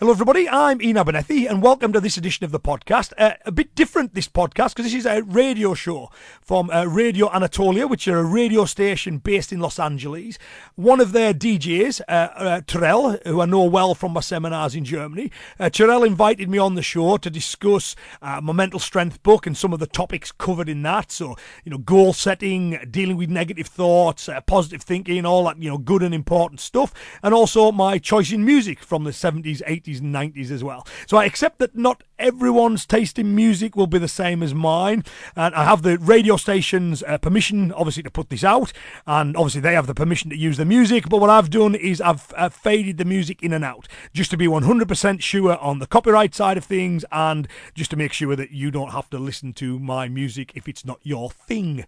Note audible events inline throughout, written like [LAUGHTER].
Hello, everybody. I'm Iain Abernethy, and welcome to this edition of the podcast. Uh, a bit different, this podcast, because this is a radio show from uh, Radio Anatolia, which are a radio station based in Los Angeles. One of their DJs, uh, uh, Terrell, who I know well from my seminars in Germany, uh, Terrell invited me on the show to discuss uh, my mental strength book and some of the topics covered in that. So, you know, goal setting, dealing with negative thoughts, uh, positive thinking, all that, you know, good and important stuff. And also my choice in music from the 70s, 80s, 80s and 90s as well. So I accept that not everyone's taste in music will be the same as mine. And I have the radio station's uh, permission, obviously, to put this out. And obviously, they have the permission to use the music. But what I've done is I've uh, faded the music in and out just to be 100% sure on the copyright side of things and just to make sure that you don't have to listen to my music if it's not your thing.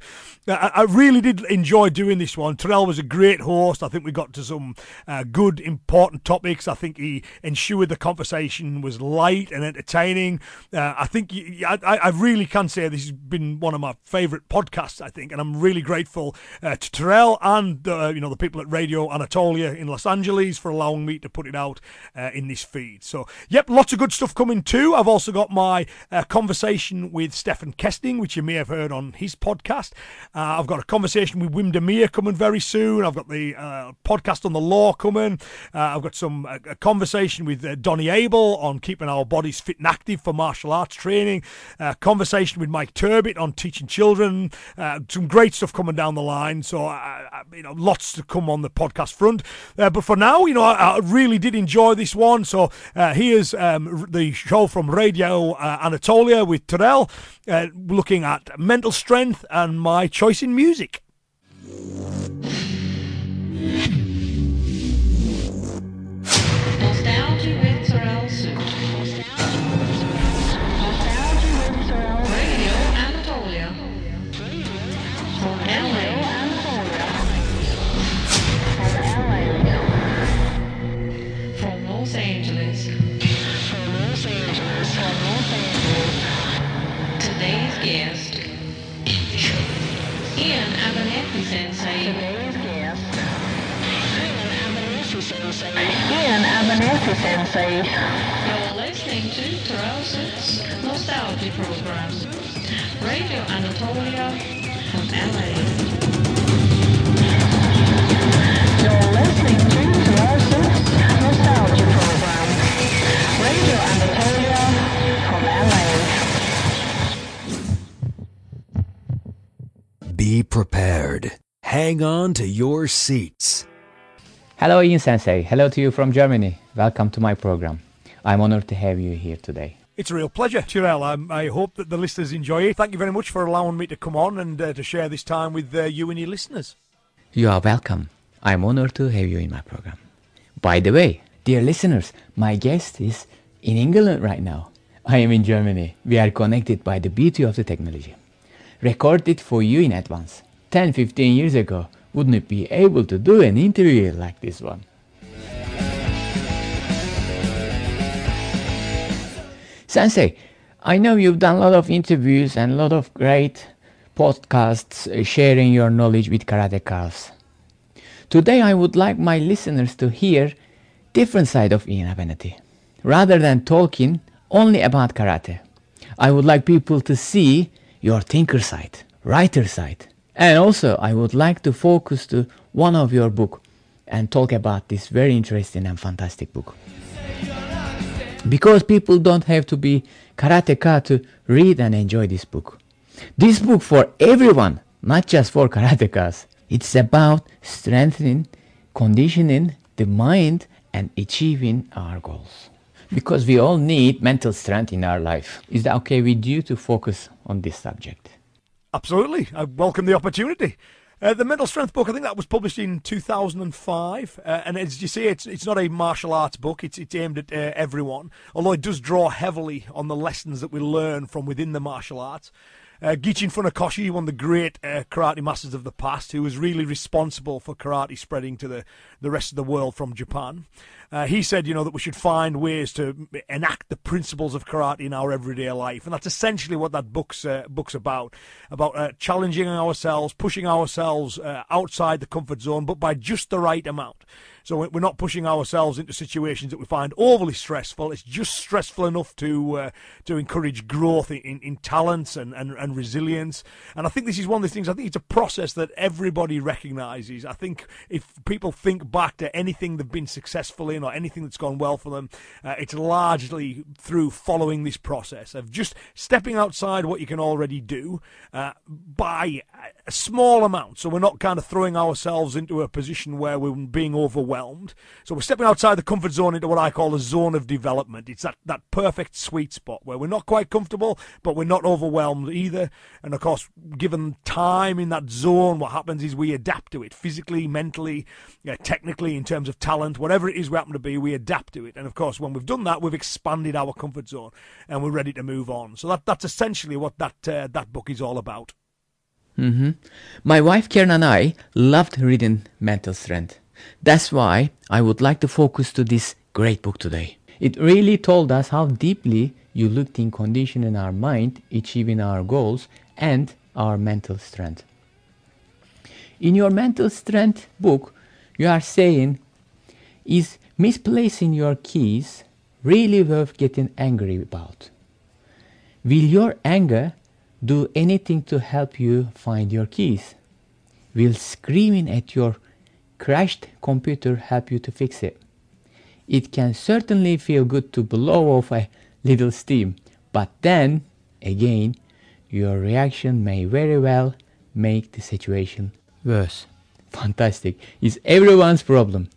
I, I really did enjoy doing this one. Terrell was a great host. I think we got to some uh, good, important topics. I think he ensured the conversation was light and entertaining. Uh, I think I, I, really can say this has been one of my favourite podcasts. I think, and I'm really grateful uh, to Terrell and you know the people at Radio Anatolia in Los Angeles for allowing me to put it out uh, in this feed. So, yep, lots of good stuff coming too. I've also got my uh, conversation with Stephan Kesting, which you may have heard on his podcast. Uh, I've got a conversation with Wim Demeere coming very soon. I've got the podcast on the law coming. I've got some a conversation with Donny Abel on keeping our bodies fit and active for martial arts training. Uh, conversation with Mike Turbit on teaching children. Uh, some great stuff coming down the line. So, uh, you know, lots to come on the podcast front. Uh, but for now, you know, I, I, really did enjoy this one. So uh, here's um, the show from Radio uh, Anatolia with Terrell, looking at mental strength and my choice in music. You're listening to Nostalgia Program. Radio Anatolia from LA. You're listening to Terrell's Nostalgia Program. Radio Anatolia from LA. Be prepared. Hang on to your seats. Hello, Iain Sensei. Hello to you from Germany. Welcome to my program. I'm honored to have you here today. It's a real pleasure, Terrell. Um, I hope that the listeners enjoy it. Thank you very much for allowing me to come on and uh, to share this time with uh, you and your listeners. You are welcome. I'm honored to have you in my program. By the way, dear listeners, my guest is in England right now. I am in Germany. We are connected by the beauty of the technology. Recorded for you in advance. 10 15 years ago, wouldn't it be able to do an interview like this one? Sensei, I know you've done a lot of interviews and a lot of great podcasts uh, sharing your knowledge with karatekas. Today I would like my listeners to hear different side of Iain Abernethy. Rather than talking only about karate, I would like people to see your thinker side, writer side, and also, I would like to focus to one of your book and talk about this very interesting and fantastic book. Because people don't have to be karateka to read and enjoy this book. This book for everyone, not just for karatekas. It's about strengthening, conditioning the mind and achieving our goals. Because we all need mental strength in our life. Is that okay with you to focus on this subject? Absolutely. I welcome the opportunity. Uh, the Mental Strength book, I think that was published in 2005. Uh, and as you see, it's it's not a martial arts book. It's it's aimed at uh, everyone, although it does draw heavily on the lessons that we learn from within the martial arts. Uh, Gichin Funakoshi, one of the great uh, karate masters of the past, who was really responsible for karate spreading to the, the rest of the world from Japan. Uh, he said, you know, that we should find ways to enact the principles of karate in our everyday life, and that's essentially what that book's uh, book's about. About uh, challenging ourselves, pushing ourselves uh, outside the comfort zone, but by just the right amount. So we- we're not pushing ourselves into situations that we find overly stressful. It's just stressful enough to uh, to encourage growth in, in, in talents and, and, and resilience. And I think this is one of the things. I think it's a process that everybody recognises. I think if people think back to anything they've been successful in or anything that's gone well for them, uh, it's largely through following this process of just stepping outside what you can already do uh, by a small amount. So we're not kind of throwing ourselves into a position where we're being overwhelmed. So we're stepping outside the comfort zone into what I call a zone of development. It's that, that perfect sweet spot where we're not quite comfortable, but we're not overwhelmed either. And of course, given time in that zone, what happens is we adapt to it physically, mentally, technically, in terms of talent, whatever it is we happen to be, we adapt to it. And of course, when we've done that, we've expanded our comfort zone and we're ready to move on. So that, that's essentially what that, uh, that book is all about. Mm-hmm. My wife Karen and I loved reading Mental Strength. That's why I would like to focus to this great book today. It really told us how deeply you looked in conditioning our mind, achieving our goals, and our mental strength. In your mental strength book, you are saying, is misplacing your keys really worth getting angry about? Will your anger do anything to help you find your keys? Will screaming at your crashed computer help you to fix it? It can certainly feel good to blow off a little steam, but then, again, your reaction may very well make the situation worse. Fantastic. It's everyone's problem.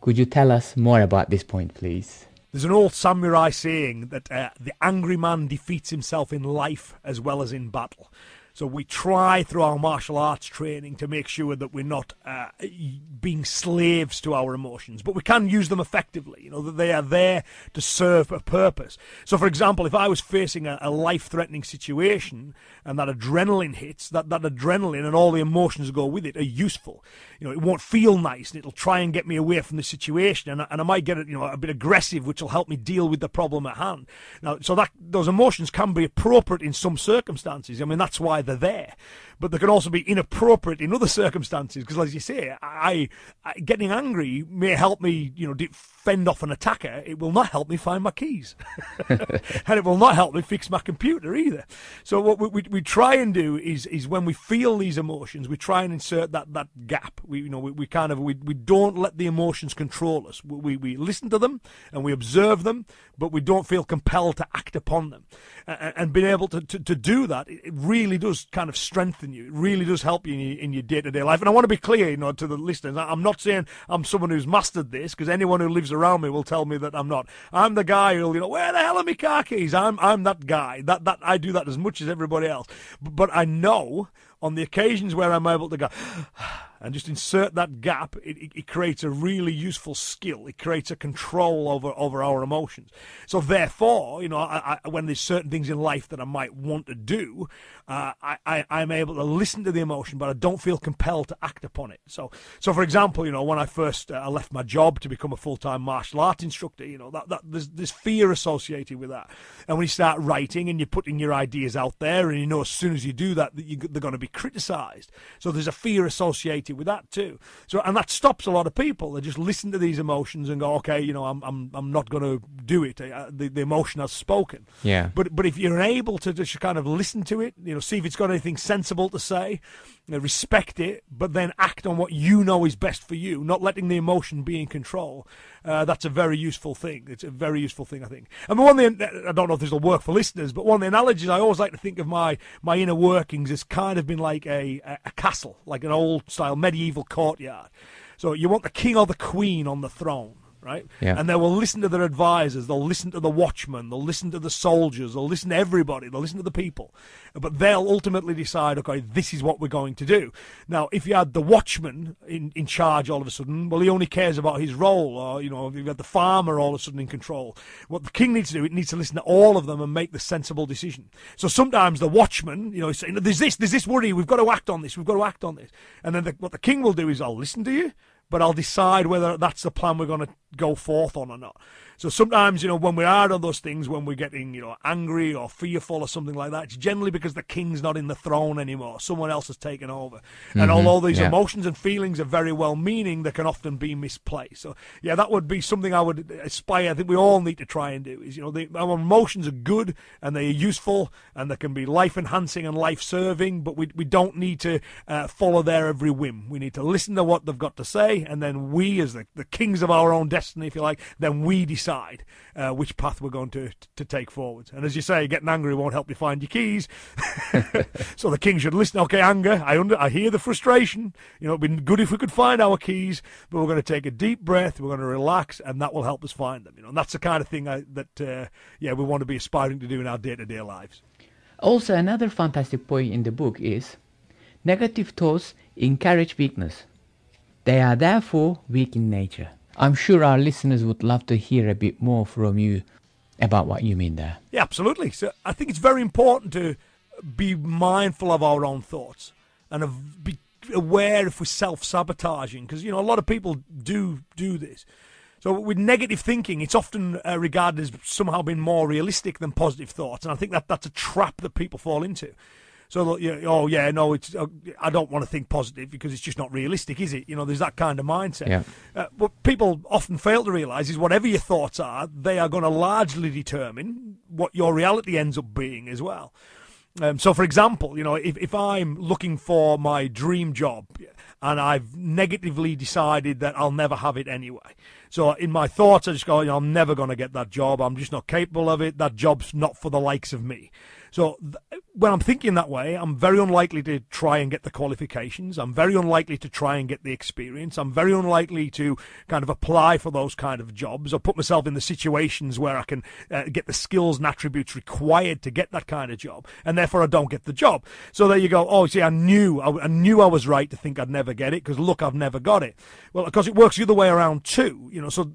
Could you tell us more about this point, please? There's an old samurai saying that uh, the angry man defeats himself in life as well as in battle. So we try through our martial arts training to make sure that we're not uh, being slaves to our emotions, but we can use them effectively. You know that they are there to serve a purpose. So, for example, if I was facing a, a life-threatening situation and that adrenaline hits, that that adrenaline and all the emotions that go with it are useful. You know, it won't feel nice, and it'll try and get me away from the situation, and, I- and I might get you know a bit aggressive, which will help me deal with the problem at hand. Now, so that those emotions can be appropriate in some circumstances. I mean, that's why they're there, but they can also be inappropriate in other circumstances. Because, as you say, I, I getting angry may help me, you know, fend off an attacker. It will not help me find my keys, [LAUGHS] and it will not help me fix my computer either. So what we, we, we try and do is is when we feel these emotions, we try and insert that that gap. We you know we, we kind of we, we don't let the emotions control us. We, we listen to them and we observe them, but we don't feel compelled to act upon them. And, and being able to, to, to do that, it it really does kind of strengthen you. It really does help you in your, day-to-day life. And I want to be clear, you know, to the listeners, I'm not saying I'm someone who's mastered this, because anyone who lives around me will tell me that I'm not. I'm the guy who'll, you know, where the hell are my car keys? I'm, I'm that guy. That, that, I do that as much as everybody else. But, but I know on the occasions where I'm able to go and just insert that gap, it, it, it creates a really useful skill. It creates a control over, over our emotions. So therefore, you know, I, I, when there's certain things in life that I might want to do, uh, I, I, I'm able to listen to the emotion, but I don't feel compelled to act upon it. So, so for example, you know, when I first uh, I left my job to become a full-time martial arts instructor, you know, that, that there's, there's fear associated with that. And when you start writing and you're putting your ideas out there, and you know, as soon as you do that, that you, they're going to be criticised. So there's a fear associated with that too. So, and that stops a lot of people. They just listen to these emotions and go, okay, you know, I'm, I'm, I'm not going to do it. Uh, the, the emotion has spoken. Yeah. But but if you're able to just kind of listen to it, you know, see if it's got anything sensible to say, respect it, but then act on what you know is best for you, not letting the emotion be in control. Uh, that's a very useful thing. It's a very useful thing, I think. And one I don't know if this will work for listeners, but one of the analogies I always like to think of my my inner workings has kind of been like a, a castle, like an old style medieval courtyard. So you want the king or the queen on the throne right? Yeah. And they will listen to their advisors, they'll listen to the watchmen, they'll listen to the soldiers, they'll listen to everybody, they'll listen to the people. But they'll ultimately decide, okay, this is what we're going to do. Now, if you had the watchman in, in charge all of a sudden, well, he only cares about his role, or, you know, if you've got the farmer all of a sudden in control, what the king needs to do, it needs to listen to all of them and make the sensible decision. So sometimes the watchman, you know, is saying, there's this, there's this worry, we've got to act on this, we've got to act on this. And then the, what the king will do is, I'll listen to you, but I'll decide whether that's the plan we're going to go forth on or not. So sometimes, you know, when we are on those things, when we're getting, you know, angry or fearful or something like that, it's generally because the king's not in the throne anymore. Someone else has taken over. And although these yeah. emotions and feelings are very well meaning, they can often be misplaced. So, yeah, that would be something I would aspire. I think we all need to try and do is, you know, the, our emotions are good and they're useful and they can be life enhancing and life serving, but we, we don't need to uh, follow their every whim. We need to listen to what they've got to say and then we, as the, the kings of our own destiny, if you like, then we decide uh, which path we're going to to take forward. And as you say, getting angry won't help you find your keys. [LAUGHS] so the king should listen. Okay, anger. I under, I hear the frustration. You know, it'd be good if we could find our keys, but we're going to take a deep breath. We're going to relax, and that will help us find them. You know, and that's the kind of thing I, that uh, yeah we want to be aspiring to do in our day to day lives. Also, another fantastic point in the book is negative thoughts encourage weakness. They are therefore weak in nature. I'm sure our listeners would love to hear a bit more from you about what you mean there. Yeah, absolutely. So I think it's very important to be mindful of our own thoughts and be aware if we're self-sabotaging because you know a lot of people do do this. So with negative thinking, it's often uh, regarded as somehow being more realistic than positive thoughts, and I think that that's a trap that people fall into. So you oh yeah, no, it's uh, I don't want to think positive because it's just not realistic, is it? You know, there's that kind of mindset. Yeah. Uh, what people often fail to realise is whatever your thoughts are, they are going to largely determine what your reality ends up being as well. Um, so, for example, you know, if, if I'm looking for my dream job and I've negatively decided that I'll never have it anyway, so in my thoughts I just go, you know, I'm never going to get that job. I'm just not capable of it. That job's not for the likes of me. So th- when I'm thinking that way, I'm very unlikely to try and get the qualifications. I'm very unlikely to try and get the experience. I'm very unlikely to kind of apply for those kind of jobs or put myself in the situations where I can uh, get the skills and attributes required to get that kind of job, and therefore I don't get the job. So there you go. Oh, see, I knew I, I knew I was right to think I'd never get it because look, I've never got it. Well, of course, it works the other way around too. You know, so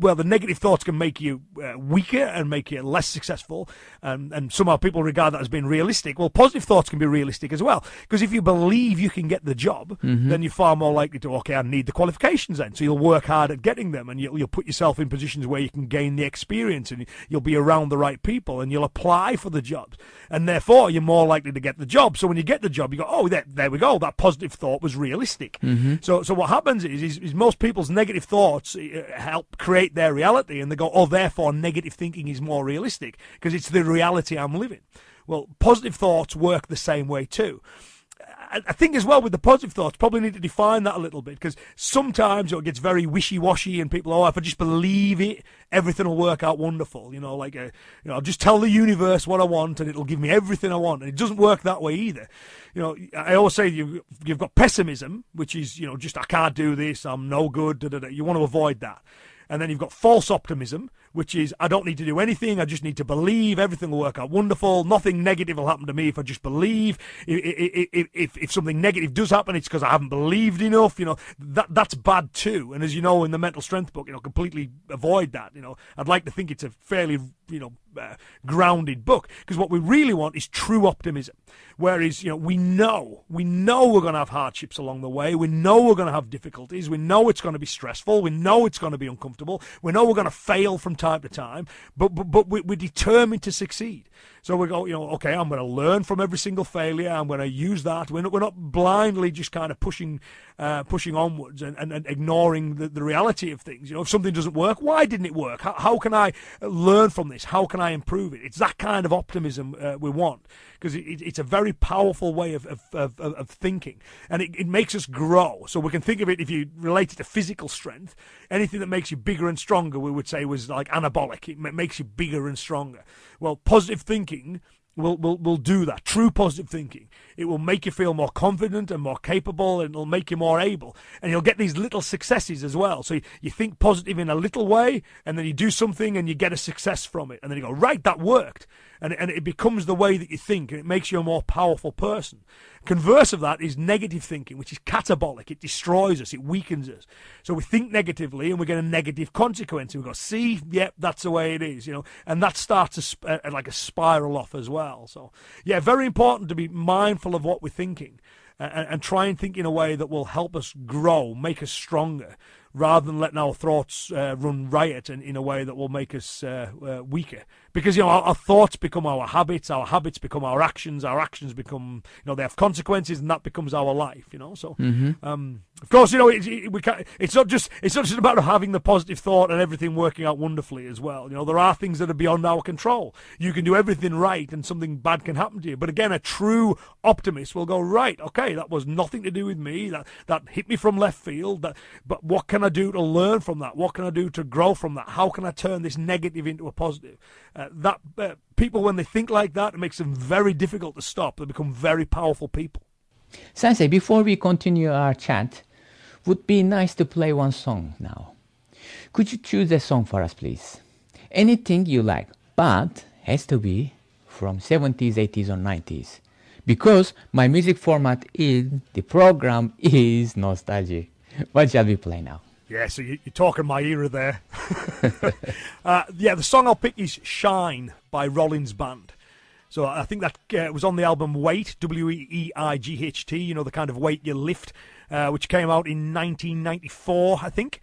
well, the negative thoughts can make you uh, weaker and make you less successful, and, and somehow people regard that as being realistic. Well, positive thoughts can be realistic as well, because if you believe you can get the job, then you're far more likely to, okay, I need the qualifications then. So you'll work hard at getting them, and you'll, you'll put yourself in positions where you can gain the experience, and you'll be around the right people, and you'll apply for the jobs, and therefore you're more likely to get the job. So when you get the job, you go, oh, there, there we go, that positive thought was realistic. So, so what happens is, is, is most people's negative thoughts uh, help create their reality, and they go, oh, therefore negative thinking is more realistic because it's the reality I'm living. Well, positive thoughts work the same way too. I think as well with the positive thoughts, probably need to define that a little bit because sometimes it gets very wishy-washy and people, oh, if I just believe it, everything will work out wonderful. You know, like, uh, you know, I'll just tell the universe what I want and it'll give me everything I want. And it doesn't work that way either. You know, I always say you've, you've got pessimism, which is, you know, just I can't do this, I'm no good, da, da, da. you want to avoid that. And then you've got false optimism, which is I don't need to do anything. I just need to believe everything will work out wonderful. Nothing negative will happen to me if I just believe. If if if, if something negative does happen, it's because I haven't believed enough. You know that that's bad too. And as you know in the mental strength book, you know completely avoid that. You know I'd like to think it's a fairly you know uh, grounded book because what we really want is true optimism. Whereas you know we know we know we're going to have hardships along the way. We know we're going to have difficulties. We know it's going to be stressful. We know it's going to be uncomfortable. We know we're going to fail from time to time. But but, but we, we're determined to succeed. So we go, you know, okay, I'm going to learn from every single failure. I'm going to use that. We're not, we're not blindly just kind of pushing, uh, pushing onwards and, and, and ignoring the, the reality of things. You know, if something doesn't work, why didn't it work? How, how can I learn from this? How can I improve it? It's that kind of optimism uh, we want because it, it, it's a very powerful way of, of, of, of thinking and it, it makes us grow. So we can think of it if you relate it to physical strength, anything that makes you bigger and stronger, we would say was like anabolic. It makes you bigger and stronger. Well, positive thinking will, will, will do that. True positive thinking. It will make you feel more confident and more capable and it'll make you more able. And you'll get these little successes as well. So you, you think positive in a little way and then you do something and you get a success from it. And then you go, right, that worked. And, and it becomes the way that you think and it makes you a more powerful person. Converse of that is negative thinking, which is catabolic. It destroys us. It weakens us. So we think negatively and we get a negative consequence. And we go, see, yep, that's the way it is, you know, and that starts a sp- uh, like a spiral off as well. So yeah, very important to be mindful of what we're thinking. and, and try and think in a way that will help us grow, make us stronger, rather than letting our thoughts uh, run riot in, in a way that will make us uh, uh, weaker. Because you know our, our thoughts become our habits, our habits become our actions, our actions become you know they have consequences, and that becomes our life. You know, so um, of course you know it, it, we can't, it's not just it's not just about having the positive thought and everything working out wonderfully as well. You know, there are things that are beyond our control. You can do everything right, and something bad can happen to you. But again, a true optimist will go right. Okay, that was nothing to do with me. That that hit me from left field. That, but what can I do to learn from that? What can I do to grow from that? How can I turn this negative into a positive? Uh, that uh, people, when they think like that, it makes them very difficult to stop. They become very powerful people. Sensei, before we continue our chat, would be nice to play one song now. Could you choose a song for us, please? Anything you like, but has to be from 70s, 80s, or 90s. Because my music format is the program is nostalgia. What shall we play now? Yeah, so you, you're talking my era there. [LAUGHS] uh, yeah, the song I'll pick is "Shine" by Rollins Band. So I think that uh, was on the album Weight, W E E I G H T. You know the kind of weight you lift, uh, which came out in 1994, I think.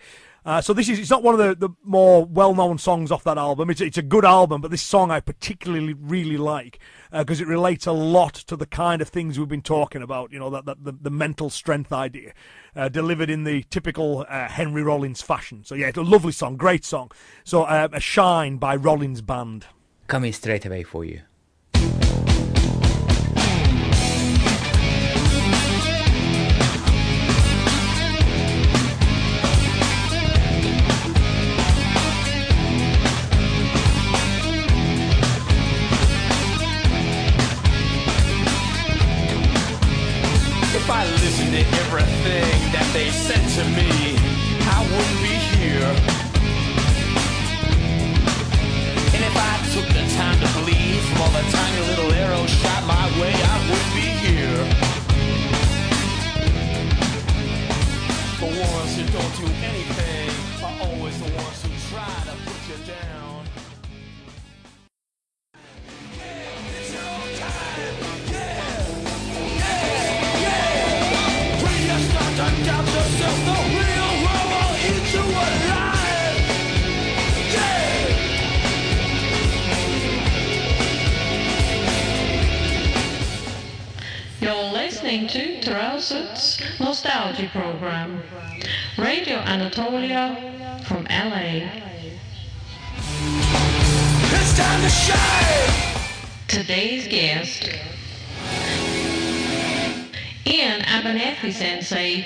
Uh, so this is it's not one of the, the more well-known songs off that album. It's it's a good album, but this song I particularly really like because it relates a lot to the kind of things we've been talking about. You know that, that the, the mental strength idea, uh, delivered in the typical uh, Henry Rollins fashion. So yeah, it's a lovely song, great song. So uh, a shine by Rollins Band. Coming straight away for you. Radio Anatolia from LA. It's time to shine. Today's guest, Iain Abernethy Sensei.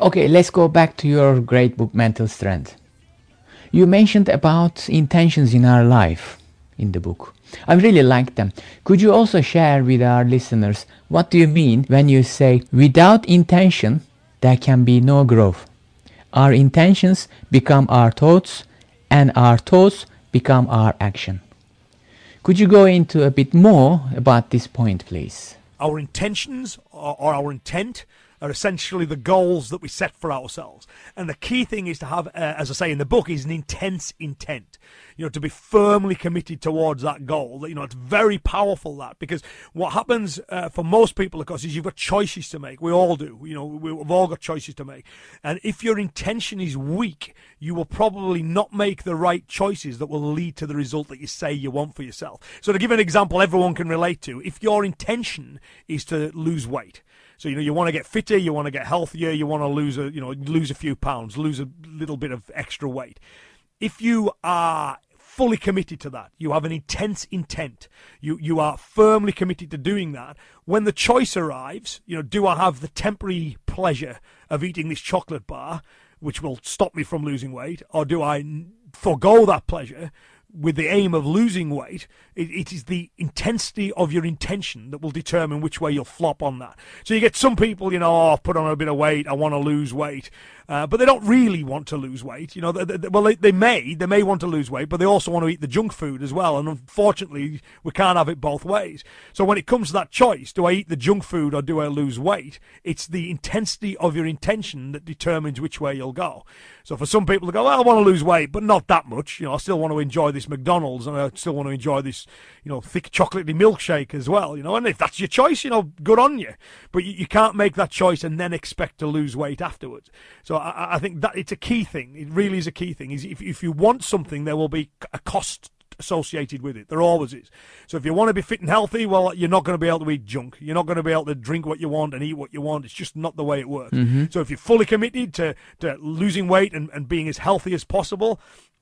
Okay, let's go back to your great book, Mental Strength. You mentioned about intentions in our life in the book. I really like them. Could you also share with our listeners what do you mean when you say without intention there can be no growth? Our intentions become our thoughts and our thoughts become our action. Could you go into a bit more about this point, please? Our intentions or our intent are essentially the goals that we set for ourselves. And the key thing is to have, uh, as I say in the book, is an intense intent. You know, to be firmly committed towards that goal. You know, it's very powerful that because what happens uh, for most people, of course, is you've got choices to make. We all do. You know, we- we've all got choices to make. And if your intention is weak, you will probably not make the right choices that will lead to the result that you say you want for yourself. So to give an example everyone can relate to, if your intention is to lose weight, so you know you want to get fitter, you want to get healthier, you want to lose a you know lose a few pounds, lose a little bit of extra weight. If you are fully committed to that, you have an intense intent. You you are firmly committed to doing that. When the choice arrives, you know, do I have the temporary pleasure of eating this chocolate bar, which will stop me from losing weight, or do I forego that pleasure? With the aim of losing weight, it, it is the intensity of your intention that will determine which way you'll flop on that. So you get some people, you know, oh, I've put on a bit of weight, I want to lose weight, uh, but they don't really want to lose weight. You know, they, they, well, they, they may, they may want to lose weight, but they also want to eat the junk food as well. And unfortunately, we can't have it both ways. So when it comes to that choice, do I eat the junk food or do I lose weight? It's the intensity of your intention that determines which way you'll go. So for some people to go, well, I want to lose weight, but not that much. You know, I still want to enjoy the this McDonald's and I still want to enjoy this, you know, thick chocolatey milkshake as well, you know. And if that's your choice, you know, good on you. But you, you can't make that choice and then expect to lose weight afterwards. So I, I think that it's a key thing. It really is a key thing. Is if if you want something, there will be a cost associated with it. There always is. So if you want to be fit and healthy, well, you're not going to be able to eat junk. You're not going to be able to drink what you want and eat what you want. It's just not the way it works. Mm-hmm. So if you're fully committed to, to losing weight and, and being as healthy as possible,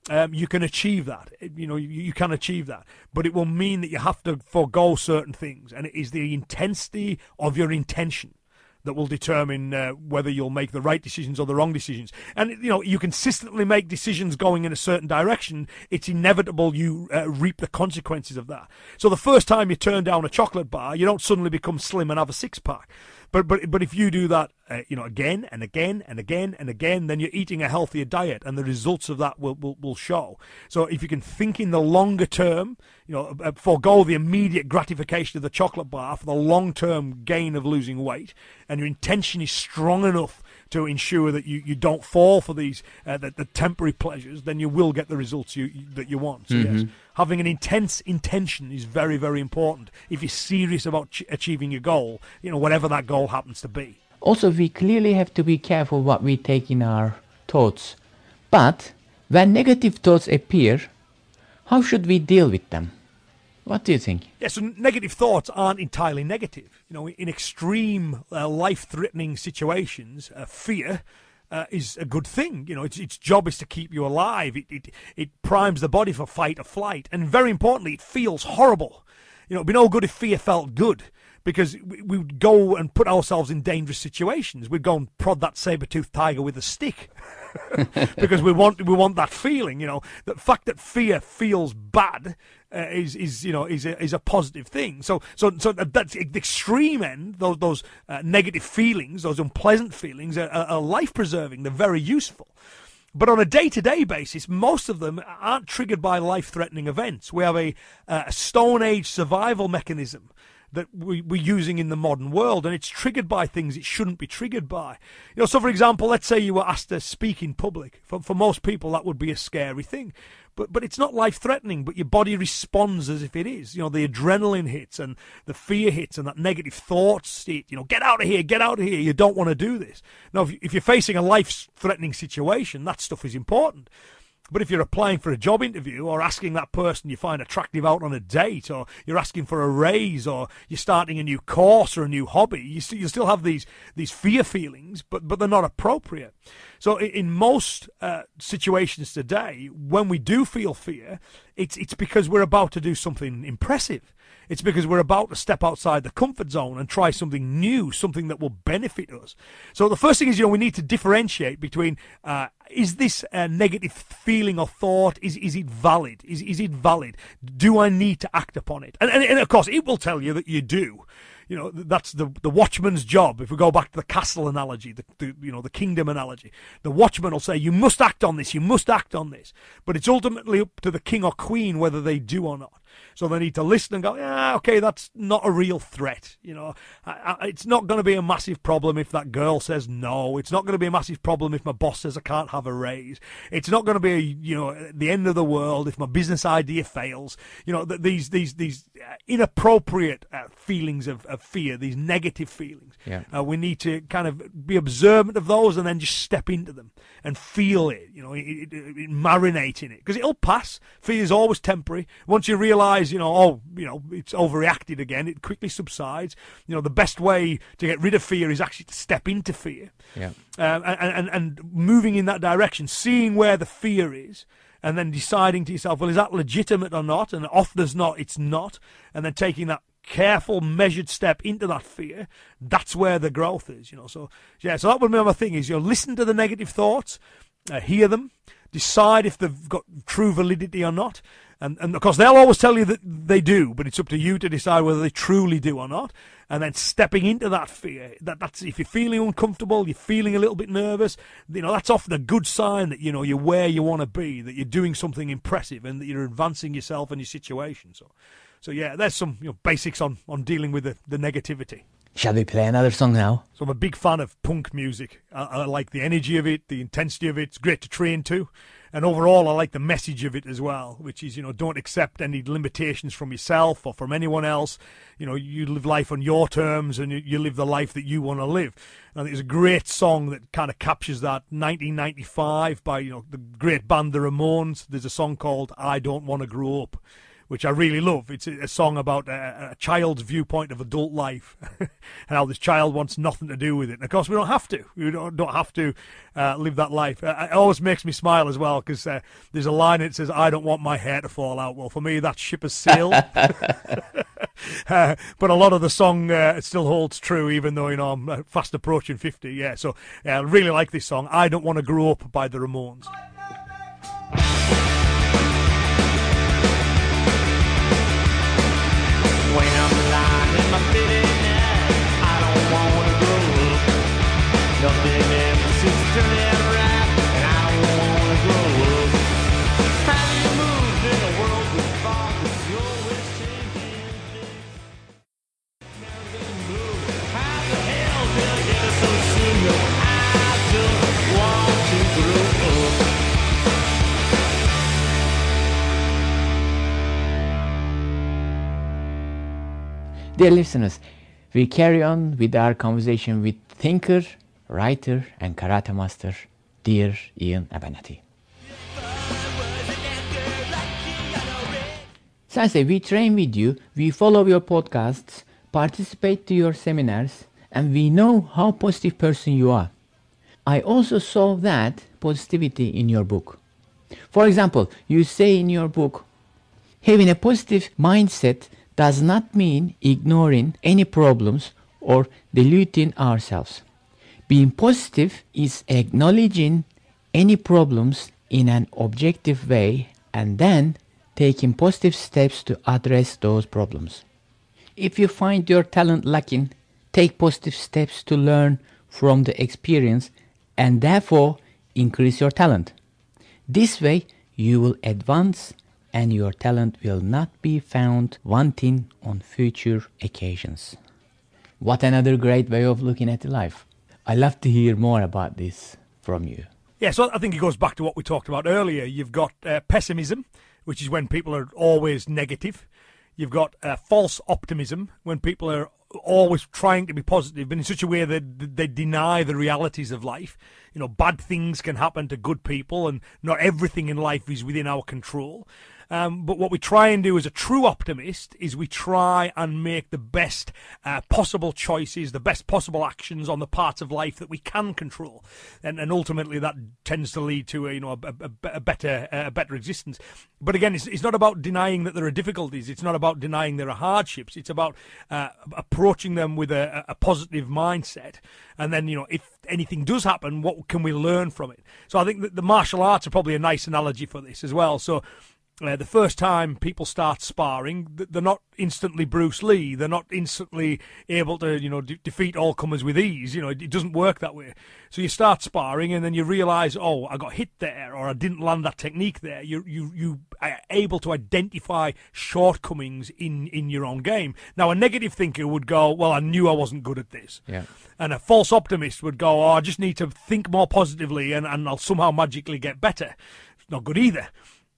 um, you can achieve that. You know, you, you can achieve that. But it will mean that you have to forego certain things. And it is the intensity of your intention that will determine uh, whether you'll make the right decisions or the wrong decisions. And you know, you consistently make decisions going in a certain direction. It's inevitable you uh, reap the consequences of that. So the first time you turn down a chocolate bar, you don't suddenly become slim and have a six pack. But but but if you do that, uh, you know, again and again and again and again, then you're eating a healthier diet, and the results of that will will, will show. So if you can think in the longer term, you know, uh, forego the immediate gratification of the chocolate bar for the long term gain of losing weight, and your intention is strong enough to ensure that you, you don't fall for these uh, the, the temporary pleasures, then you will get the results you, you that you want. So yes, having an intense intention is very very important if you're serious about ch- achieving your goal. You know, whatever that goal happens to be. Also, we clearly have to be careful what we take in our thoughts. But when negative thoughts appear, how should we deal with them? What do you think? Yeah, so negative thoughts aren't entirely negative. You know, in extreme, uh, life-threatening situations, uh, fear uh, is a good thing. You know, its its job is to keep you alive. It, it it primes the body for fight or flight, and very importantly, it feels horrible. You know, it'd be no good if fear felt good. Because we we would go and put ourselves in dangerous situations. We'd go and prod that saber-toothed tiger with a stick. [LAUGHS] because we want we want that feeling. You know, the fact that fear feels bad uh, is is you know is a, is a positive thing. So so so that's the extreme end. Those those uh, negative feelings, those unpleasant feelings, are, are, life preserving. They're very useful. But on a day-to-day basis, most of them aren't triggered by life-threatening events. We have a, uh, a Stone Age survival mechanism that we, we're using in the modern world, and it's triggered by things it shouldn't be triggered by. You know, so for example, let's say you were asked to speak in public. For, for most people, that would be a scary thing. But, but it's not life threatening, but your body responds as if it is. You know, the adrenaline hits and the fear hits and that negative thoughts hit. You know, get out of here, get out of here. You don't want to do this. Now, if, if you're facing a life threatening situation, that stuff is important. But if you're applying for a job interview or asking that person you find attractive out on a date or you're asking for a raise or you're starting a new course or a new hobby, you, st- you still have these, these fear feelings, but, but they're not appropriate. So i- in most uh, situations today, when we do feel fear, it's, it's because we're about to do something impressive. It's because we're about to step outside the comfort zone and try something new, something that will benefit us. So the first thing is, you know, we need to differentiate between uh, is this a negative feeling or thought? Is is it valid? Is is it valid? Do I need to act upon it? And and, and of course, it will tell you that you do. You know, that's the the watchman's job. If we go back to the castle analogy, the, the you know the kingdom analogy, the watchman will say you must act on this, you must act on this. But it's ultimately up to the king or queen whether they do or not. So they need to listen and go, yeah, okay, that's not a real threat. You know, I, I, it's not going to be a massive problem if that girl says no. It's not going to be a massive problem if my boss says I can't have a raise. It's not going to be, you know, the end of the world if my business idea fails. You know, th- these these these uh, inappropriate uh, feelings of, of fear, these negative feelings. Yeah. Uh, we need to kind of be observant of those and then just step into them and feel it, you know, it, it, it, marinate in it. Because it'll pass. Fear is always temporary. Once you realize, you know, oh, you know, it's overreacted again, it quickly subsides. You know, the best way to get rid of fear is actually to step into fear. Yeah. Um, and, and, and moving in that direction, seeing where the fear is, and then deciding to yourself, well, is that legitimate or not? And often as not, it's not. And then taking that careful, measured step into that fear, that's where the growth is, you know. So, yeah, so that would be my thing is, you know, listen to the negative thoughts, uh, hear them, decide if they've got true validity or not. And, and of course, they'll always tell you that they do, but it's up to you to decide whether they truly do or not. And then stepping into that fear, that, that's if you're feeling uncomfortable, you're feeling a little bit nervous, you know, that's often a good sign that, you know, you're where you want to be, that you're doing something impressive and that you're advancing yourself and your situation. So, so yeah, there's some you know, basics on, on dealing with the, the negativity. Shall we play another song now? So I'm a big fan of punk music. I, I like the energy of it, the intensity of it. It's great to train to. And overall, I like the message of it as well, which is, you know, don't accept any limitations from yourself or from anyone else. You know, you live life on your terms and you, live the life that you want to live. And it's a great song that kind of captures that. 1995 by, you know, the great band The Ramones. There's a song called I Don't Want to Grow Up which I really love. It's a, a song about a, a, child's viewpoint of adult life [LAUGHS] and how this child wants nothing to do with it. And of course, we don't have to. We don't, don't have to uh, live that life. Uh, it always makes me smile as well because uh, there's a line that says, I don't want my hair to fall out. Well, for me, that ship has sailed. [LAUGHS] [LAUGHS] Uh, but a lot of the song uh, still holds true, even though, you know, I'm uh, fast approaching 50. Yeah, so I really like this song. I Don't Want to Grow Up by the Ramones. Nothing ever seems to turn Dear listeners, we carry on with our conversation with thinker, writer, and karate master, dear Iain Abernethy. Sensei, we train with you, we follow your podcasts, participate to your seminars, and we know how positive person you are. I also saw that positivity in your book. For example, you say in your book, Having a positive mindset does not mean ignoring any problems or diluting ourselves. Being positive is acknowledging any problems in an objective way and then taking positive steps to address those problems. If you find your talent lacking, take positive steps to learn from the experience and therefore increase your talent. This way, you will advance and your talent will not be found wanting on future occasions. What another great way of looking at life. I love to hear more about this from you. Yeah, so I think it goes back to what we talked about earlier. You've got uh, pessimism, which is when people are always negative. You've got uh, false optimism, when people are always trying to be positive, but in such a way that they deny the realities of life. You know, bad things can happen to good people, and not everything in life is within our control. Um, but what we try and do as a true optimist is we try and make the best uh, possible choices, the best possible actions on the parts of life that we can control, and, and ultimately that tends to lead to a, you know a, a, a better a better existence. But again, it's, it's not about denying that there are difficulties. It's not about denying there are hardships. It's about uh, approaching them with a, a positive mindset, and then you know if anything does happen, what can we learn from it? So I think that the martial arts are probably a nice analogy for this as well. So uh, the first time people start sparring, they're not instantly Bruce Lee. They're not instantly able to, you know, de- defeat all comers with ease. You know, it, it doesn't work that way. So you start sparring, and then you realise, oh, I got hit there, or I didn't land that technique there. You you you are able to identify shortcomings in in your own game. Now, a negative thinker would go, well, I knew I wasn't good at this. Yeah. And a false optimist would go, oh, I just need to think more positively, and and I'll somehow magically get better. It's not good either.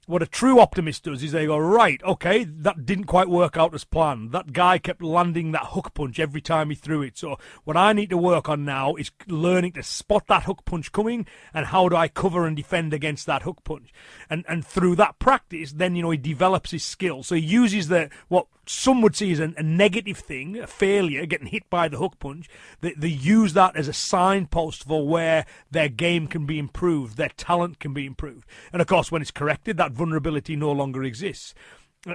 What a true optimist does is they go, right, okay, that didn't quite work out as planned. That guy kept landing that hook punch every time he threw it. So what I need to work on now is learning to spot that hook punch coming and how do I cover and defend against that hook punch. And and through that practice, then you know he develops his skill. So he uses the what some would see as a, a negative thing, a failure, getting hit by the hook punch. They, they use that as a signpost for where their game can be improved, their talent can be improved. And of course, when it's corrected, that vulnerability no longer exists.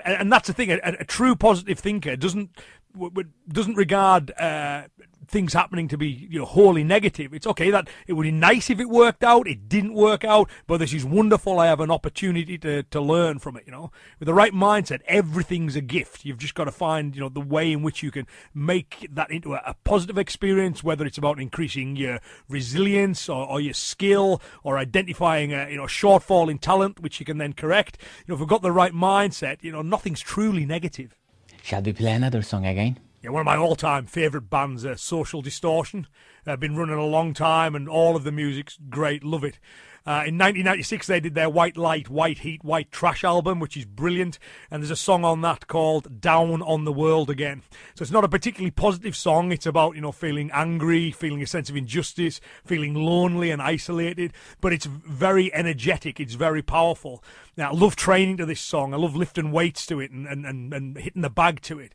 And, that's the thing. A, a true positive thinker doesn't w- doesn't regard uh, things happening to be you know wholly negative. It's okay that it would be nice if it worked out. It didn't work out, but this is wonderful. I have an opportunity to to learn from it. You know, with the right mindset, everything's a gift. You've just got to find you know the way in which you can make that into a, a positive experience. Whether it's about increasing your resilience or, or your skill or identifying a you know shortfall in talent, which you can then correct. You know, if we've got the right mindset, you know, nothing's truly negative. Shall we play another song again? Yeah, one of my all-time favourite bands, uh, Social Distortion. They've been running a long time, and all of the music's great. Love it. Uh, in 1996, they did their White Light, White Heat, White Trash album, which is brilliant. And there's a song on that called Down on the World Again. So it's not a particularly positive song. It's about, you know, feeling angry, feeling a sense of injustice, feeling lonely and isolated. But it's very energetic. It's very powerful. Now, I love training to this song. I love lifting weights to it and, and, and, and hitting the bag to it.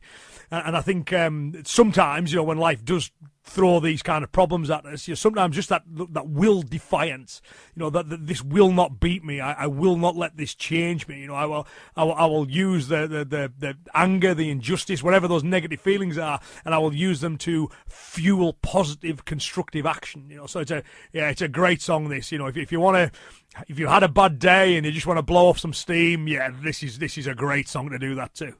And, and I think um, sometimes, you know, when life does throw these kind of problems at us. You know, sometimes just that that will defiance. You know that, that this will not beat me. I, I, will not let this change me. You know I will I will, I will use the, the, the the anger, the injustice, whatever those negative feelings are, and I will use them to fuel positive, constructive action. You know, so it's a yeah, it's a great song. This you know if if you want to. If you had a bad day and you just want to blow off some steam, yeah, this is this is a great song to do that too.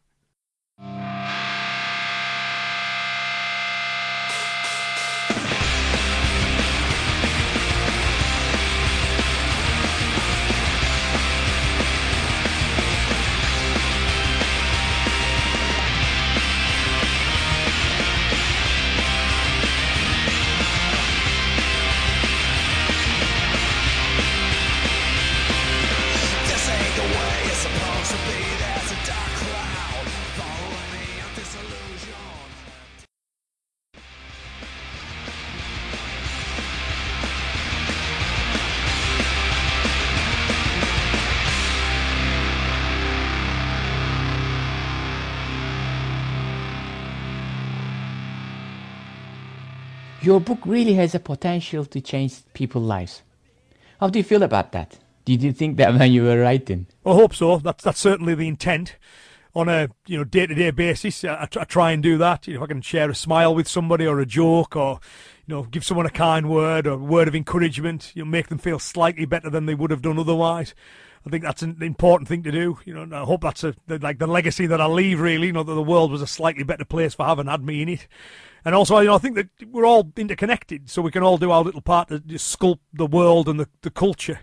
Your book really has a potential to change people's lives. How do you feel about that? Did you think that [LAUGHS] when you were writing? I hope so. That's that's certainly the intent. On a you know day to day basis, I, I try and do that. You know, if I can share a smile with somebody or a joke, or you know, give someone a kind word or a word of encouragement, you know, make them feel slightly better than they would have done otherwise. I think that's an important thing to do. You know, I hope that's a, like the legacy that I leave. Really, you know, that the world was a slightly better place for having had me in it. And also, you know, I think that we're all interconnected, so we can all do our little part to sculpt the world and the, the culture.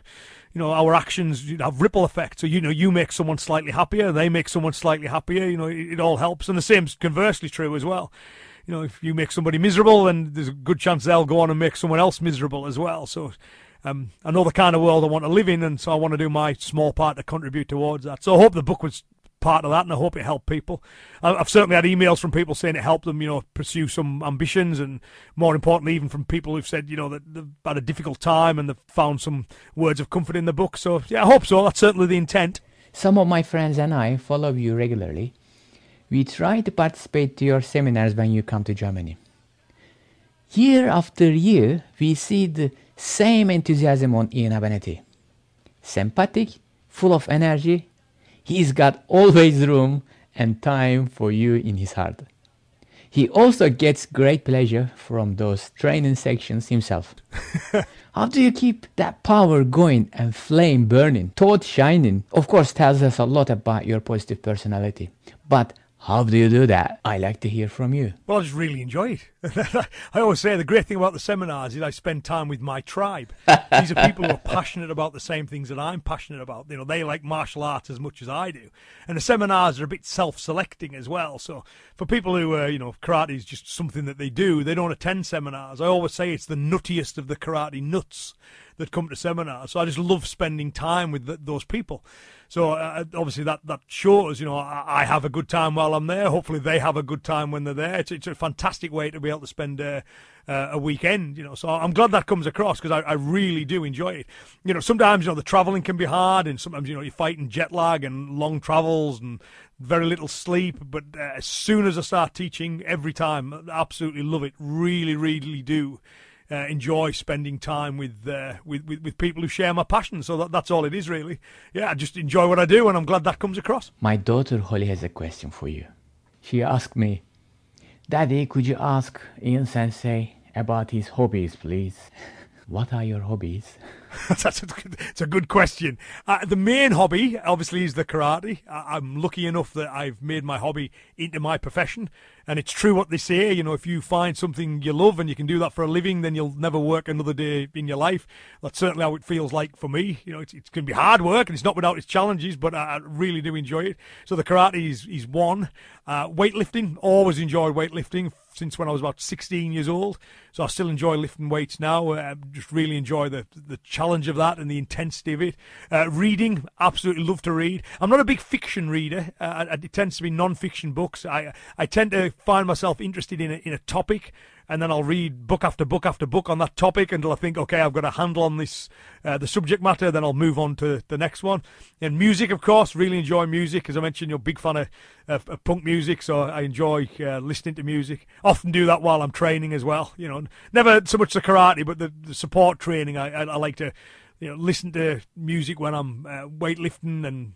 You know, our actions have ripple effects. So, you know, you make someone slightly happier, they make someone slightly happier. You know, it, it all helps. And the same's conversely true as well. You know, if you make somebody miserable, then there's a good chance they'll go on and make someone else miserable as well. So, um, I know the kind of world I want to live in, and so I want to do my small part to contribute towards that. So I hope the book was part of that, and I hope it helped people. I've certainly had emails from people saying it helped them, you know, pursue some ambitions, and more importantly, even from people who've said, you know, that they've had a difficult time and they've found some words of comfort in the book. So yeah, I hope so. That's certainly the intent. Some of my friends and I follow you regularly. We try to participate to your seminars when you come to Germany. Year after year, we see the same enthusiasm on Iain Abernethy. Sympathetic, full of energy, he's got always room and time for you in his heart. He also gets great pleasure from those training sections himself. [LAUGHS] How do you keep that power going and flame burning, thought shining? Of course, tells us a lot about your positive personality. But how do you do that? I like to hear from you. Well, I just really enjoy it. [LAUGHS] I always say the great thing about the seminars is I spend time with my tribe. [LAUGHS] These are people who are passionate about the same things that I'm passionate about. You know, they like martial arts as much as I do, and the seminars are a bit self-selecting as well. So for people who, uh, you know, karate is just something that they do, they don't attend seminars. I always say it's the nuttiest of the karate nuts that come to seminars. So I just love spending time with th- those people. So uh, obviously that that shows, you know, I, I have a good time while I'm there. Hopefully they have a good time when they're there. It's, it's a fantastic way to be able to spend uh, uh, a weekend, you know. So I'm glad that comes across because I, I really do enjoy it. You know, sometimes you know the traveling can be hard, and sometimes you know you're fighting jet lag and long travels and very little sleep. But uh, as soon as I start teaching, every time, absolutely love it. Really, really do uh, enjoy spending time with, uh, with with with people who share my passion. So that, that's all it is, really. Yeah, I just enjoy what I do, and I'm glad that comes across. My daughter Holly has a question for you. She asked me, Daddy, could you ask Iain Sensei about his hobbies, please? [LAUGHS] What are your hobbies? [LAUGHS] That's a, it's a good question. Uh, the main hobby, obviously, is the karate. I, I'm lucky enough that I've made my hobby into my profession. And it's true what they say, you know, if you find something you love and you can do that for a living, then you'll never work another day in your life. That's certainly how it feels like for me. You know, it's, it's be hard work and it's not without its challenges, but I, I really do enjoy it. So the karate is, is one. Uh, weightlifting, always enjoyed weightlifting since when I was about 16 years old. So I still enjoy lifting weights now. Uh, just really enjoy the the challenge of that and the intensity of it. Uh, reading, absolutely love to read. I'm not a big fiction reader. Uh, it tends to be non-fiction books. I I tend to find myself interested in a, in a topic and then I'll read book after book after book on that topic until I think, okay, I've got a handle on this, uh, the subject matter. Then I'll move on to the next one. And music, of course, really enjoy music. As I mentioned, you're a big fan of, of, of punk music, so I enjoy uh, listening to music. Often do that while I'm training as well. You know, never so much the karate, but the, the support training. I, I, I like to, you know, listen to music when I'm uh, weightlifting and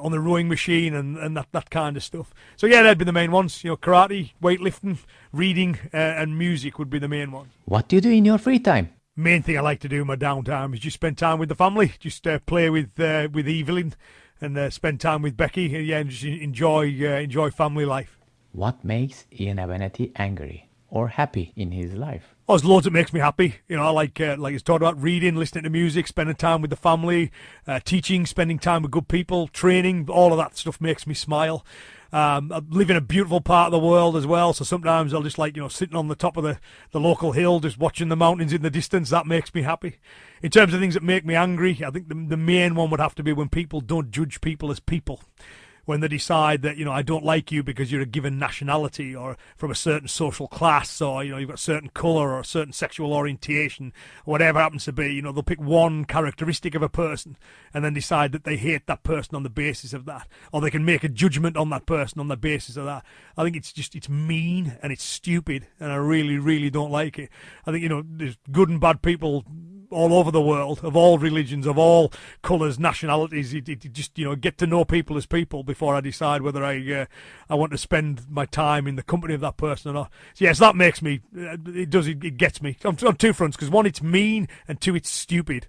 on the rowing machine and, and that, that kind of stuff. So yeah, that'd be the main ones. You know, karate, weightlifting, reading, uh, and music would be the main ones. What do you do in your free time? Main thing I like to do in my downtime is just spend time with the family, just uh, play with uh, with Evelyn, and uh, spend time with Becky. And, yeah, and just enjoy uh, enjoy family life. What makes Iain Abernethy angry or happy in his life? Oh, there's loads that makes me happy. You know, like uh, like it's talked about reading, listening to music, spending time with the family, uh, teaching, spending time with good people, training. All of that stuff makes me smile. Um, I live in a beautiful part of the world as well, so sometimes I'll just like you know sitting on the top of the, the local hill, just watching the mountains in the distance. That makes me happy. In terms of things that make me angry, I think the, the main one would have to be when people don't judge people as people when they decide that you know I don't like you because you're a given nationality or from a certain social class or you know you've got a certain color or a certain sexual orientation, whatever happens to be. You know they'll pick one characteristic of a person and then decide that they hate that person on the basis of that, or they can make a judgment on that person on the basis of that. I think it's just it's mean and it's stupid, and I really really don't like it. I think you know there's good and bad people all over the world, of all religions, of all colours, nationalities. It, it, it just you know get to know people as people before I decide whether I uh, I want to spend my time in the company of that person or not. So yes, that makes me. Uh, it does. It, it gets me on, on two fronts because one, it's mean, and two, it's stupid,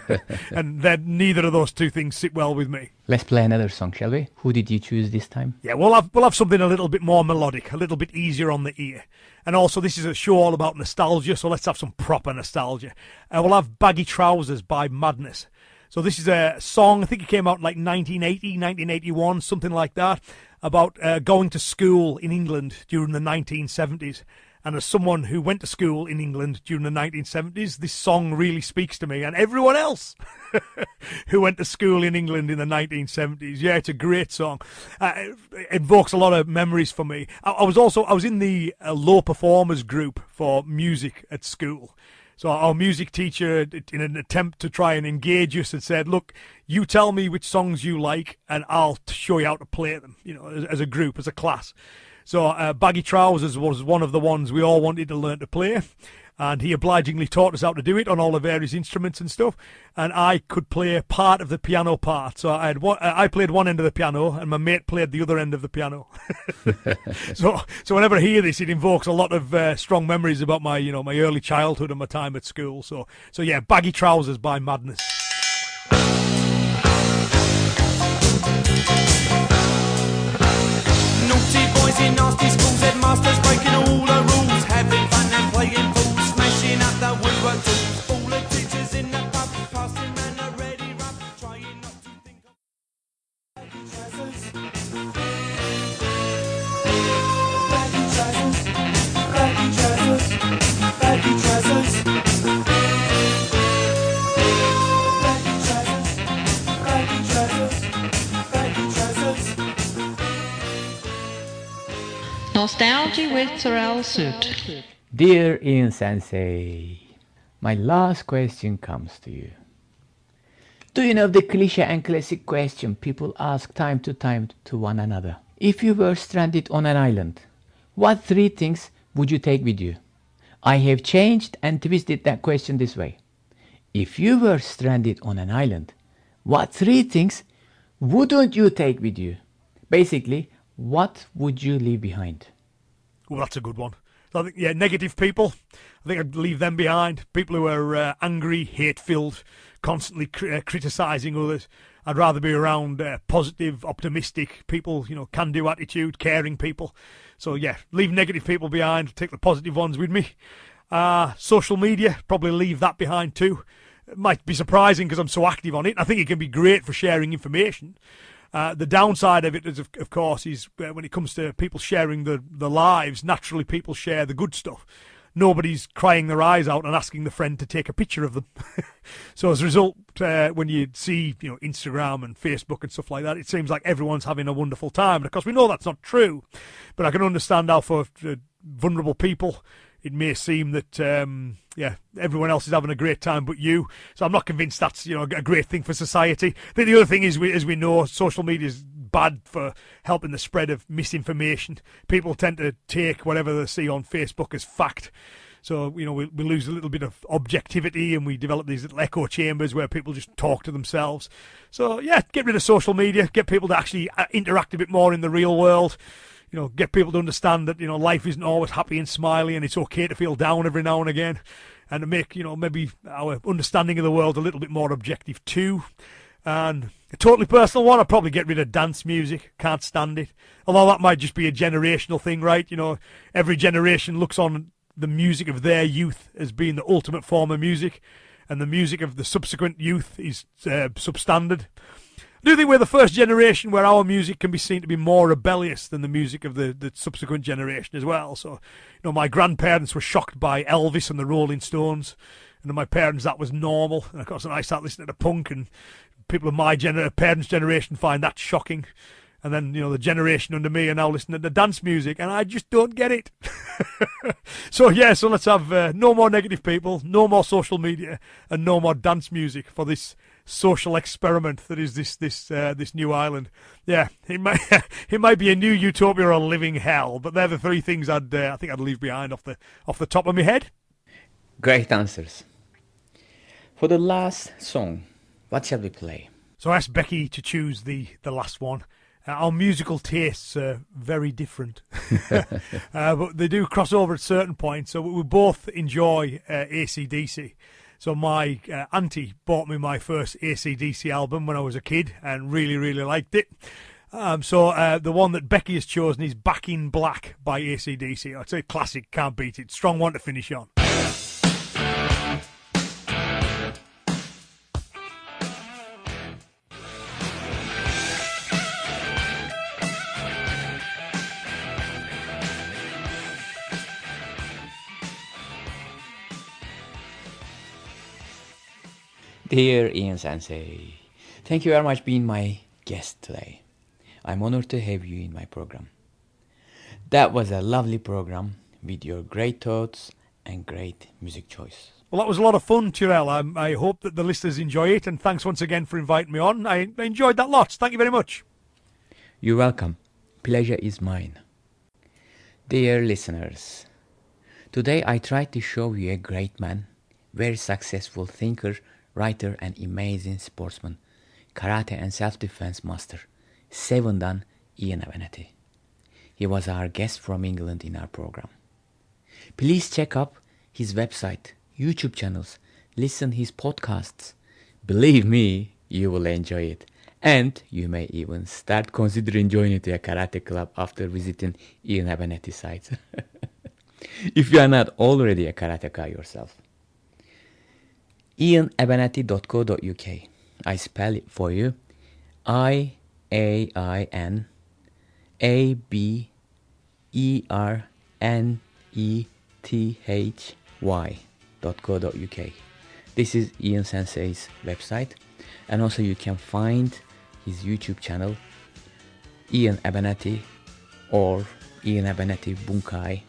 [LAUGHS] and then neither of those two things sit well with me. Let's play another song, shall we? Who did you choose this time? Yeah, we'll have we'll have something a little bit more melodic, a little bit easier on the ear, and also this is a show all about nostalgia, so let's have some proper nostalgia. Uh, we'll have "Baggy Trousers" by Madness. So this is a song. I think it came out in like 1980, 1981, something like that, about uh, going to school in England during the 1970s. And as someone who went to school in England during the 1970s, this song really speaks to me and everyone else [LAUGHS] who went to school in England in the 1970s. Yeah, it's a great song. Uh, it invokes a lot of memories for me. I, I was also I was in the uh, low performers group for music at school. So our music teacher, in an attempt to try and engage us, had said, "Look, you tell me which songs you like, and I'll show you how to play them. You know, as, as a group, as a class." So uh, baggy trousers was one of the ones we all wanted to learn to play, and he obligingly taught us how to do it on all the various instruments and stuff. And I could play part of the piano part. So I had one, I played one end of the piano, and my mate played the other end of the piano. [LAUGHS] [LAUGHS] so so whenever I hear this, it invokes a lot of uh, strong memories about my you know my early childhood and my time at school. So so yeah, baggy trousers by Madness. Naughty in nasty schools, headmasters breaking all Nostalgia with Terrell Suit. Dear Iain Sensei, my last question comes to you. Do you know the cliche and classic question people ask time to time to one another? If you were stranded on an island, what three things would you take with you? I have changed and twisted that question this way. If you were stranded on an island, what three things wouldn't you take with you? Basically, what would you leave behind? Well, that's a good one. I think, yeah, negative people. I think I'd leave them behind. People who are uh, angry, hate-filled, constantly cri- uh, criticising others. I'd rather be around uh, positive, optimistic people. You know, can-do attitude, caring people. So yeah, leave negative people behind, take the positive ones with me. Uh, social media, probably leave that behind too. It might be surprising because I'm so active on it. I think it can be great for sharing information. Uh, the downside of it is, of, of course, is uh, when it comes to people sharing the, the lives, naturally people share the good stuff. Nobody's crying their eyes out and asking the friend to take a picture of them. [LAUGHS] so as a result, uh, when you see you know Instagram and Facebook and stuff like that, it seems like everyone's having a wonderful time. And of course, we know that's not true, but I can understand how for uh, vulnerable people it may seem that um, yeah everyone else is having a great time but you. So I'm not convinced that's you know a great thing for society. Think the other thing is, we, as we know, social media is bad for helping the spread of misinformation. People tend to take whatever they see on Facebook as fact. So you know we, we lose a little bit of objectivity, and we develop these little echo chambers where people just talk to themselves. So yeah, get rid of social media, get people to actually uh, interact a bit more in the real world you know, get people to understand that, you know, life isn't always happy and smiley and it's okay to feel down every now and again and to make, you know, maybe our understanding of the world a little bit more objective too. And a totally personal one, I'd probably get rid of dance music. Can't stand it. Although that might just be a generational thing, right? You know, every generation looks on the music of their youth as being the ultimate form of music, and the music of the subsequent youth is uh, substandard. Do think we're the first generation where our music can be seen to be more rebellious than the music of the, the subsequent generation as well. So, you know, my grandparents were shocked by Elvis and the Rolling Stones, and to my parents that was normal. And of course, when I start listening to punk, and people of my gener- parents' generation find that shocking. And then, you know, the generation under me are now listening to dance music, and I just don't get it. [LAUGHS] so, yeah, so let's have uh, no more negative people, no more social media, and no more dance music for this social experiment that is this this uh, this new island. Yeah, it might [LAUGHS] it might be a new utopia or a living hell, but they're the three things I'd uh, I think I'd leave behind off the off the top of my head. Great answers. For the last song, what shall we play? So I asked Becky to choose the the last one. Uh, our musical tastes are very different, [LAUGHS] [LAUGHS] uh, but they do cross over at certain points. So we both enjoy uh, ACDC. So my uh, auntie bought me my first ACDC album when I was a kid and really, really liked it. Um, so uh, the one that Becky has chosen is Back in Black by ACDC. I'd say classic, can't beat it. Strong one to finish on. Dear Iain Sensei, thank you very much being my guest today. I'm honored to have you in my program. That was a lovely program with your great thoughts and great music choice. Well, that was a lot of fun, Tyrell. I, I hope that the listeners enjoy it, and thanks once again for inviting me on. I, I enjoyed that lot. Thank you very much. You're welcome. Pleasure is mine. Dear listeners, today I tried to show you a great man, very successful thinker, writer, and amazing sportsman, karate and self-defense master, seven dan Iain Abernethy. He was our guest from England in our program. Please check up his website, YouTube channels, listen his podcasts. Believe me, you will enjoy it. And you may even start considering joining a karate club after visiting Iain Abernethy's site. [LAUGHS] if you are not already a karateka yourself. iainabernethy.co.uk. I spell it for you. I A I N A B E R N E T H Y dot co dot uk. This is Iain Sensei's website, and also you can find his YouTube channel, Iain Abernethy, or Iain Abernethy Bunkai.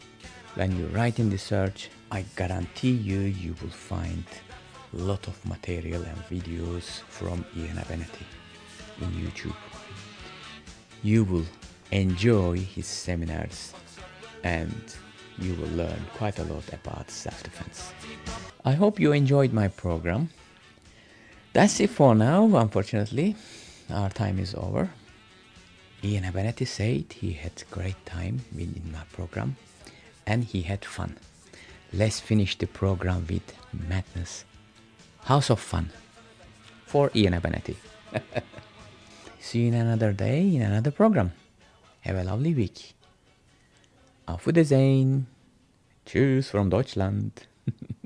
When you write in the search, I guarantee you you will find lot of material and videos from Iain Abernethy in YouTube. You will enjoy his seminars and you will learn quite a lot about self-defense. I hope you enjoyed my program. That's it for now, unfortunately. Our time is over. Iain Abernethy said he had great time in my program and he had fun. Let's finish the program with madness. House of Fun for Iain Abernethy. [LAUGHS] See you in another day in another program. Have a lovely week. Auf Wiedersehen. Tschüss from Deutschland. [LAUGHS]